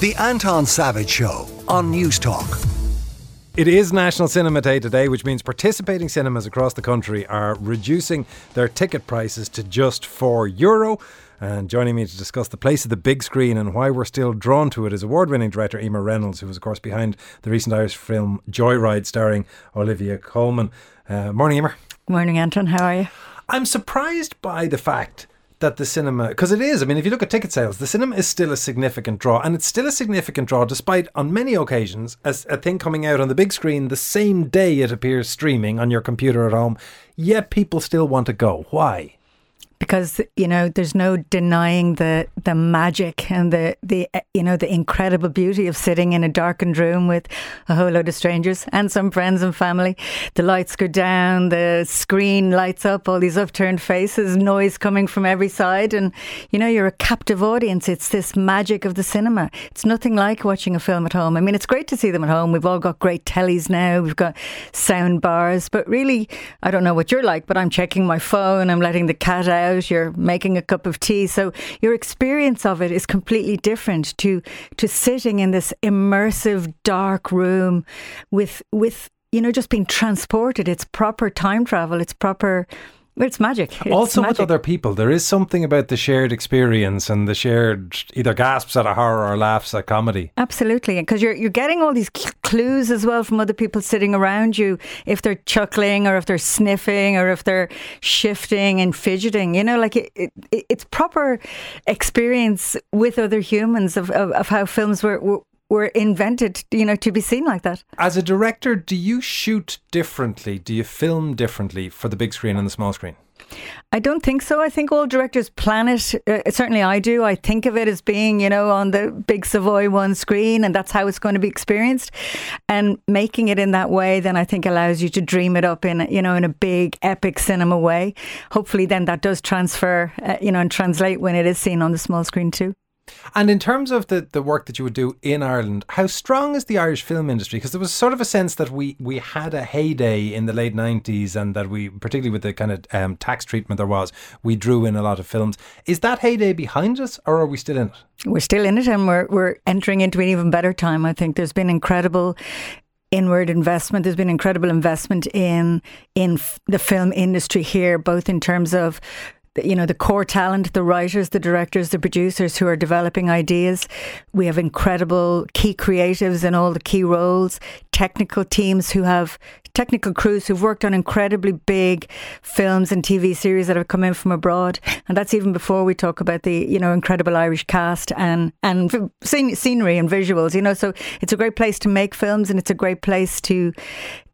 The Anton Savage Show on News Talk. It is National Cinema Day today, which means participating cinemas across the country are reducing their ticket prices to just €4. Euro. And joining me to discuss the place of the big screen and why we're still drawn to it is award winning director Emer Reynolds, who was, of course, behind the recent Irish film Joyride, starring Olivia Colman. Uh, morning, Emer. Morning, Anton. How are you? I'm surprised by the fact that the cinema, because it is, I mean, if you look at ticket sales, the cinema is still a significant draw, and it's still a significant draw despite, on many occasions, as a thing coming out on the big screen the same day it appears streaming on your computer at home, yet people still want to go. Why? Because you know there's no denying the the magic and the the you know the incredible beauty of sitting in a darkened room with a whole load of strangers and some friends and family. The lights go down, the screen lights up, all these upturned faces, noise coming from every side, and you know you're a captive audience. It's this magic of the cinema. It's nothing like watching a film at home. I mean, it's great to see them at home. We've all got great tellies now. We've got sound bars, but really, I don't know what you're like, but I'm checking my phone. I'm letting the cat out out, you're making a cup of tea. So your experience of it is completely different to to sitting in this immersive dark room with with you know just being transported. It's proper time travel. It's proper it's magic. It's also magic. with other people, there is something about the shared experience and the shared either gasps at a horror or laughs at comedy. Absolutely, because you're you're getting all these clues as well from other people sitting around you. If they're chuckling or if they're sniffing or if they're shifting and fidgeting, you know, like it, it it's proper experience with other humans of, of, of how films were, were were invented, you know, to be seen like that. As a director, do you shoot differently? Do you film differently for the big screen and the small screen? I don't think so. I think all directors plan it. Uh, certainly, I do. I think of it as being, you know, on the big Savoy one screen, and that's how it's going to be experienced. And making it in that way, then I think allows you to dream it up in, you know, in a big epic cinema way. Hopefully, then that does transfer, uh, you know, and translate when it is seen on the small screen too. And in terms of the, the work that you would do in Ireland, how strong is the Irish film industry? Because there was sort of a sense that we, we had a heyday in the late 90s and that we, particularly with the kind of um, tax treatment there was, we drew in a lot of films. Is that heyday behind us or are we still in it? We're still in it and we're, we're entering into an even better time. I think there's been incredible inward investment. There's been incredible investment in in the film industry here, both in terms of you know, the core talent, the writers, the directors, the producers who are developing ideas. We have incredible key creatives in all the key roles, technical teams who have technical crews who've worked on incredibly big films and TV series that have come in from abroad. And that's even before we talk about the, you know, incredible Irish cast and, and scenery and visuals, you know. So it's a great place to make films and it's a great place to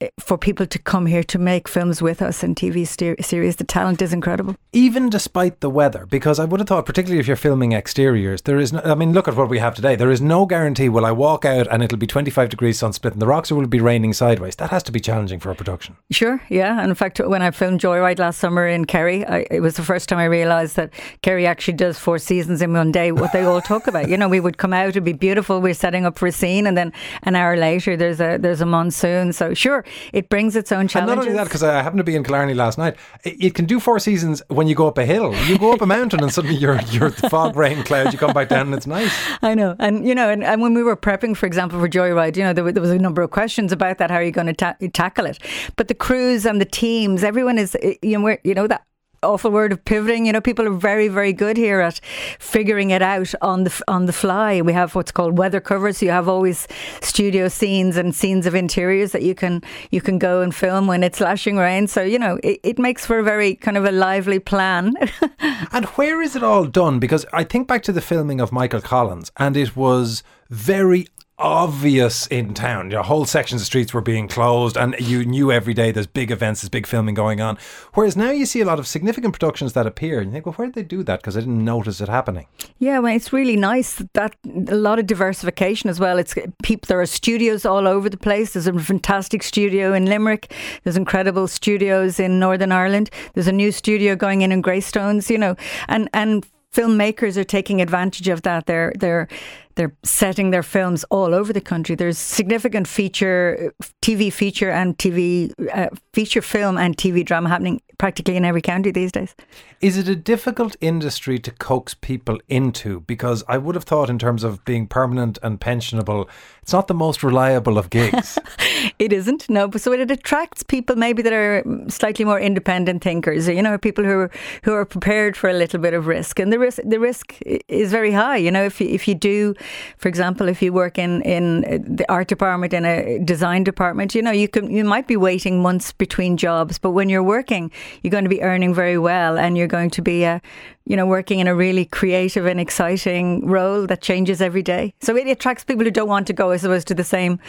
Eh, for people to come here to make films with us and TV series. The talent is incredible. Even despite the weather, because I would have thought, particularly if you're filming exteriors, there is no, I mean, look at what we have today. There is no guarantee will I walk out and it'll be 25 degrees sun split in the rocks or will it be raining sideways? That has to be challenging for a production. Sure, yeah. And in fact, when I filmed Joyride last summer in Kerry, I, it was the first time I realised that Kerry actually does four seasons in one day, what they all talk about. You know, we would come out, it'd be beautiful, we're setting up for a scene, and then an hour later there's a there's a monsoon. So sure, it brings its own challenges. And not only that, because I happened to be in Killarney last night, it, it, can do four seasons when you go up a hill. You go up a mountain and suddenly you're, you're fog, rain, cloud, you come back down and it's nice. I know. And, you know, and, and when we were prepping, for example, for Joyride, you know, there, there was a number of questions about that. How are you going to ta- tackle it? But the crews and the teams, everyone is, you know, you know that awful word of pivoting. You know, people are very, very good here at figuring it out on the on the fly. We have what's called weather covers. So you have always studio scenes and scenes of interiors that you can you can go and film when it's lashing rain. So you know, it, it makes for a very kind of a lively plan. and where is it all done? Because I think back to the filming of Michael Collins, and it was very obvious in town. Your whole sections of streets were being closed, and you knew every day there's big events, there's big filming going on. Whereas now you see a lot of significant productions that appear, and you think, well, where did they do that? Because I didn't notice it happening. Yeah, well, it's really nice that a lot of diversification as well. It's people. There are studios all over the place. There's a fantastic studio in Limerick. There's incredible studios in Northern Ireland. There's a new studio going in in Greystones. You know, and and filmmakers are taking advantage of that. They're they're they're setting their films all over the country. There's significant feature, TV feature and TV uh, feature film and TV drama happening practically in every county these days. Is it a difficult industry to coax people into? Because I would have thought, in terms of being permanent and pensionable, it's not the most reliable of gigs. it isn't, no. So it attracts people maybe that are mm, slightly more independent thinkers. You know, people who are, who are prepared for a little bit of risk, and the risk the risk is very high. You know, if you, if you do, for example, if you work in in uh, the art department in a design department, you know, you can you might be waiting months between jobs, but when you're working, you're going to be earning very well, and you're going to be a you know, working in a really creative and exciting role that changes every day. So it attracts people who don't want to go, I suppose, to the same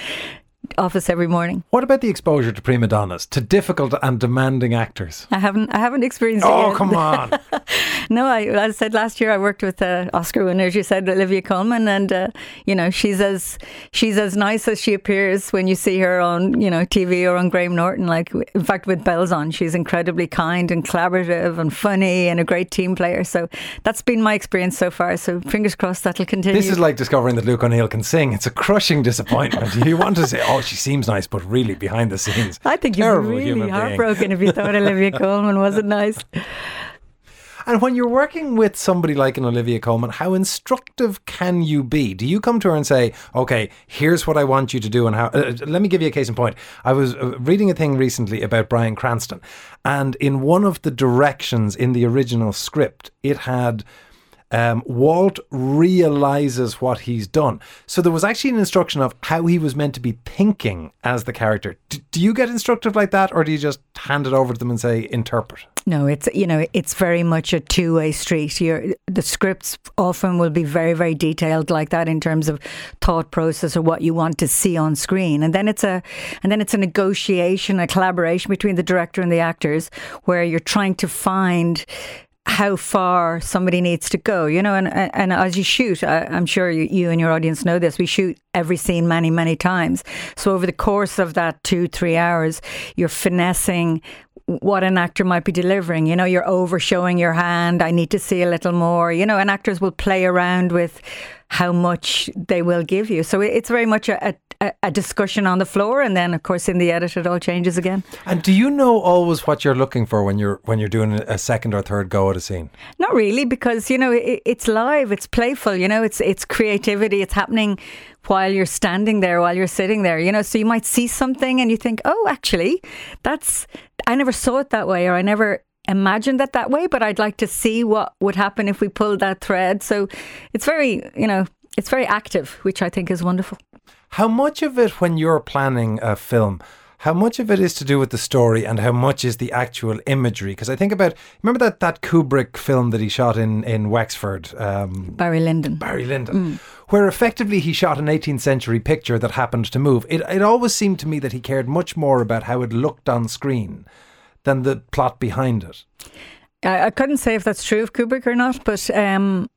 office every morning. What about the exposure to prima donnas, to difficult and demanding actors? I haven't, I haven't experienced oh, it. Oh, come on! no, I, as I said last year, I worked with uh, Oscar winner, as you said, Olivia Colman, and uh, you know she's as she's as nice as she appears when you see her on you know TV or on Graham Norton. Like, in fact, with bells on, she's incredibly kind and collaborative and funny and a great team player. So that's been my experience so far. So fingers crossed that'll continue. This is like discovering that Luke O'Neill can sing. It's a crushing disappointment. you want to say, "Oh, she seems nice," but really behind the scenes, I think you'd be really heartbroken if you thought Olivia Colman wasn't nice. And when you're working with somebody like an Olivia Colman, how instructive can you be? Do you come to her and say, "Okay, here's what I want you to do," and how? Uh, let me give you a case in point. I was uh, reading a thing recently about Bryan Cranston, and in one of the directions in the original script, it had um, Walt realizes what he's done. So there was actually an instruction of how he was meant to be thinking as the character. D- do you get instructive like that, or do you just hand it over to them and say interpret? No, it's you know it's very much a two way street. You're, the scripts often will be very very detailed like that in terms of thought process or what you want to see on screen, and then it's a and then it's a negotiation, a collaboration between the director and the actors, where you're trying to find how far somebody needs to go, you know, and and as you shoot, I, am sure you, you, and your audience know this. We shoot every scene many many times, so over the course of that two three hours, you're finessing what an actor might be delivering. You know, you're over showing your hand. I need to see a little more. You know, and actors will play around with how much they will give you. So it's very much a, a, a, discussion on the floor, and then of course in the edit it all changes again. And do you know always what you're looking for when you're when you're doing a second or third go at a scene? Not really, because you know it, it's live, it's playful. You know, it's it's creativity. It's happening while you're standing there, while you're sitting there. You know, so you might see something and you think, oh, actually, that's I never saw it that way, or I never imagined it that way, but I'd like to see what would happen if we pulled that thread. So it's very, you know, it's very active, which I think is wonderful. How much of it, when you're planning a film, how much of it is to do with the story and how much is the actual imagery? Because I think about remember that that Kubrick film that he shot in in Wexford, um, Barry Lyndon. Barry Lyndon, mm. where effectively he shot an 18th century picture that happened to move. It it always seemed to me that he cared much more about how it looked on screen than the plot behind it. I, couldn't say if that's true of Kubrick or not, but um,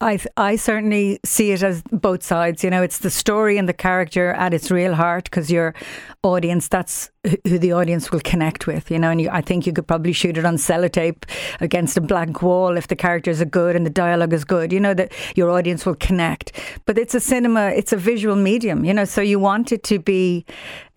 I I certainly see it as both sides. You know, it's the story and the character at its real heart because your audience that's who the audience will connect with. You know, and you, I think you could probably shoot it on sellotape against a blank wall if the characters are good and the dialogue is good. You know that your audience will connect. But it's a cinema. It's a visual medium. You know, so you want it to be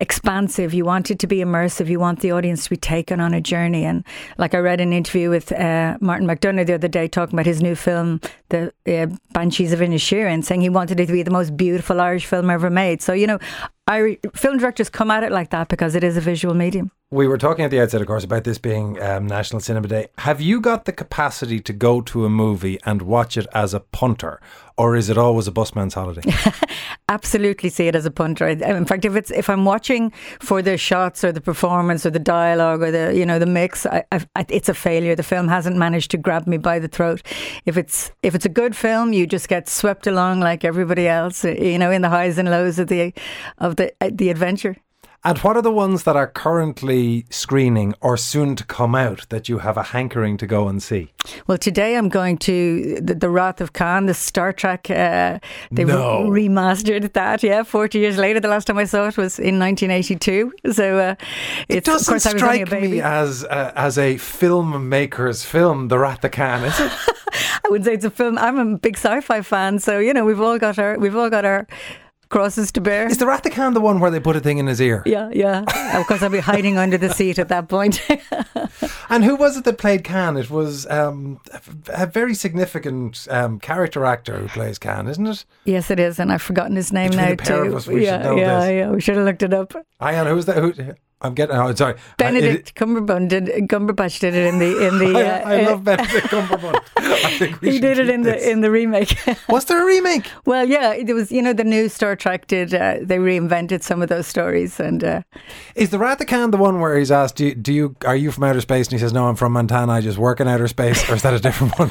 expansive. You want it to be immersive. You want the audience to be taken on a journey. And like I read an interview with uh, Martin McDonagh the other day talking about his new film, the uh, Banshees of Inisherin, saying he wanted it to be the most beautiful Irish film ever made. So, you know, I, film directors come at it like that because it is a visual medium. We were talking at the outset, of course, about this being um, National Cinema Day. Have you got the capacity to go to a movie and watch it as a punter, or is it always a busman's holiday? Absolutely, see it as a punter. In fact, if it's if I'm watching for the shots or the performance or the dialogue or the you know the mix, I, I, it's a failure. The film hasn't managed to grab me by the throat. If it's if it's a good film, you just get swept along like everybody else. You know, in the highs and lows of the of the the adventure. And what are the ones that are currently screening or soon to come out that you have a hankering to go and see? Well, today I'm going to the, the Wrath of Khan, the Star Trek. Uh, they no. re- remastered that. Yeah, forty years later. The last time I saw it was in 1982. So uh, it doesn't of strike me as uh, as a filmmaker's film, The Wrath of Khan, is it? I would say it's a film. I'm a big sci-fi fan, so you know we've all got our we've all got our crosses to bear. Is the Khan the one where they put a thing in his ear? Yeah, yeah. of course, I'll be hiding under the seat at that point. and who was it that played Khan? It was um, a very significant um, character actor who plays Khan, isn't it? Yes, it is, and I've forgotten his name Between now the pair too. of us, we yeah, should know yeah, this. yeah. We should have looked it up. Hang who was that? Who, I'm getting. Oh, sorry, Benedict Cumberbatch did Cumberbatch did it in the in the. I, uh, I uh, love Benedict Cumberbatch. I think we he did it in this. the in the remake. Was there a remake? well, yeah, it was. You know, the new Star Trek did. Uh, they reinvented some of those stories, and uh, Is the Khan the one where he's asked, do you, do you are you from outer space? And he says, No, I'm from Montana. I just work in outer space. Or is that a different one?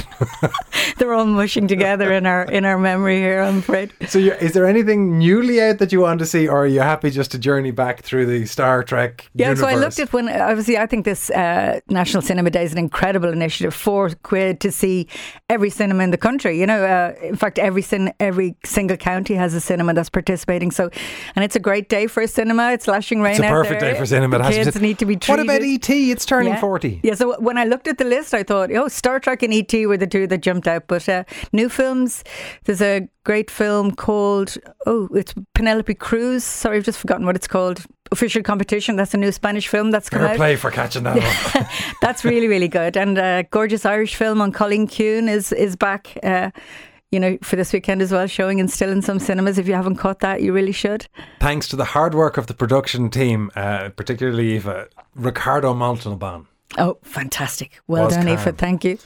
They're all mushing together in our in our memory here. I'm afraid. so, is there anything newly out that you want to see, or are you happy just to journey back through the Star Trek? Yeah, so I looked at when obviously I think this uh, National Cinema Day is an incredible initiative. Four quid to see every cinema in the country. You know, uh, in fact, every cin- every single county has a cinema that's participating. So, and it's a great day for a cinema. It's lashing rain. It's a perfect there. day for cinema. It The has to kids said. need to be treated. What about ET? It's turning Yeah. 40. Yeah, so when I looked at the list, I thought, oh, Star Trek and ET were the two that jumped out. But uh, new films, there's a great film called, oh, it's Penelope Cruz. Sorry, I've just forgotten what it's called. Official Competition. That's a new Spanish film that's come Fair out. play for catching that one. That's really, really good. And a gorgeous Irish film An Cailín Ciúin is, is back. Uh, you know, for this weekend as well, showing and still in some cinemas. If you haven't caught that, you really should. Thanks to the hard work of the production team, uh, particularly Eva, Ricardo Montalban. Oh, fantastic. Well Was done, calm. Aoife. Thank you.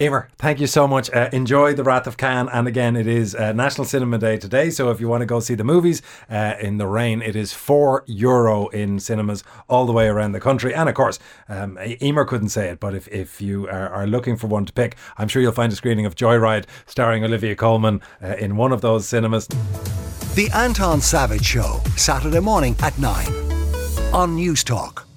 Emer, thank you so much. Uh, enjoy The Wrath of Khan. And again, it is uh, National Cinema Day today. So if you want to go see the movies uh, in the rain, it is four euro in cinemas all the way around the country. And of course, um, Emer couldn't say it, but if, if you are, are looking for one to pick, I'm sure you'll find a screening of Joyride starring Olivia Colman uh, in one of those cinemas. The Anton Savage Show, Saturday morning at 9 on News Talk.